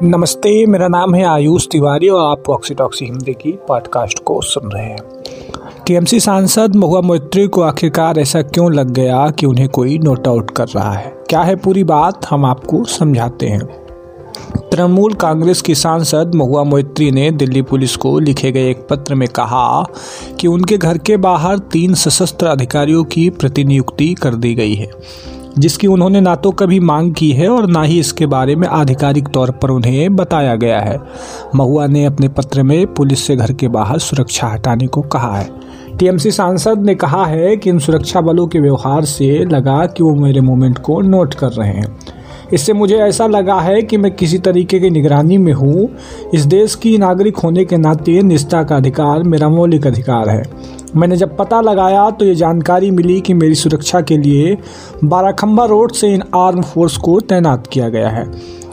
नमस्ते, मेरा नाम है आयुष तिवारी और आप ऑक्सी टॉक्सी हिंदी की पॉडकास्ट को सुन रहे हैं। टीएमसी सांसद महुआ मोइत्री को आखिरकार ऐसा क्यों लग गया कि उन्हें कोई नोट आउट कर रहा है? क्या है पूरी बात? हम आपको समझाते हैं। तृणमूल कांग्रेस की सांसद महुआ मोइत्री ने दिल्ली पुलिस को लिखे गए एक पत्र में कहा कि उनके घर के बाहर तीन सशस्त्र अधिकारियों की प्रतिनियुक्ति कर दी गई है। जिसकी उन्होंने ना तो कभी मांग की है और ना ही इसके बारे में आधिकारिक तौर पर उन्हें बताया गया है। महुआ ने अपने पत्र में पुलिस से घर के बाहर सुरक्षा हटाने को कहा है। टीएमसी सांसद ने कहा है कि इन सुरक्षा बलों के व्यवहार से लगा कि वो मेरे मूवमेंट को नोट कर रहे हैं। इससे मुझे ऐसा लगा है कि मैं किसी तरीके की निगरानी में हूँ। इस देश की नागरिक होने के नाते निष्ठा का अधिकार मेरा मौलिक अधिकार है। मैंने जब पता लगाया तो ये जानकारी मिली कि मेरी सुरक्षा के लिए बाराखंबा रोड से इन आर्म फोर्स को तैनात किया गया है।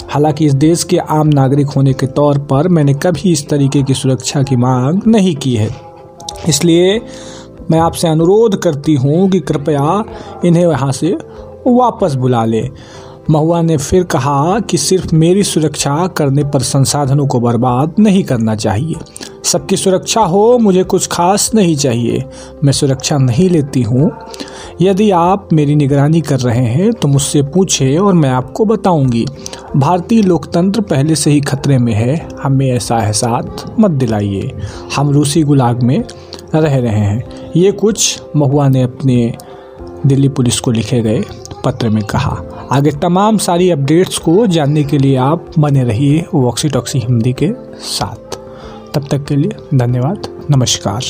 हालाँकि इस देश के आम नागरिक होने के तौर पर मैंने कभी इस तरीके की सुरक्षा की मांग नहीं की है। इसलिए मैं आपसे अनुरोध करती हूँ कि कृपया इन्हें यहाँ से वापस बुला ले। महुआ ने फिर कहा कि सिर्फ़ मेरी सुरक्षा करने पर संसाधनों को बर्बाद नहीं करना चाहिए। सबकी सुरक्षा हो, मुझे कुछ खास नहीं चाहिए। मैं सुरक्षा नहीं लेती हूँ। यदि आप मेरी निगरानी कर रहे हैं तो मुझसे पूछे और मैं आपको बताऊँगी। भारतीय लोकतंत्र पहले से ही खतरे में है। हमें ऐसा एहसास मत दिलाइए। हम रूसी गुलाग में रह रहे हैं। ये कुछ महुआ ने अपने दिल्ली पुलिस को लिखे गए पत्र में कहा। आगे तमाम सारी अपडेट्स को जानने के लिए आप बने रहिए वॉक्सी टॉक्सी हिंदी के साथ। तब तक के लिए धन्यवाद। नमस्कार।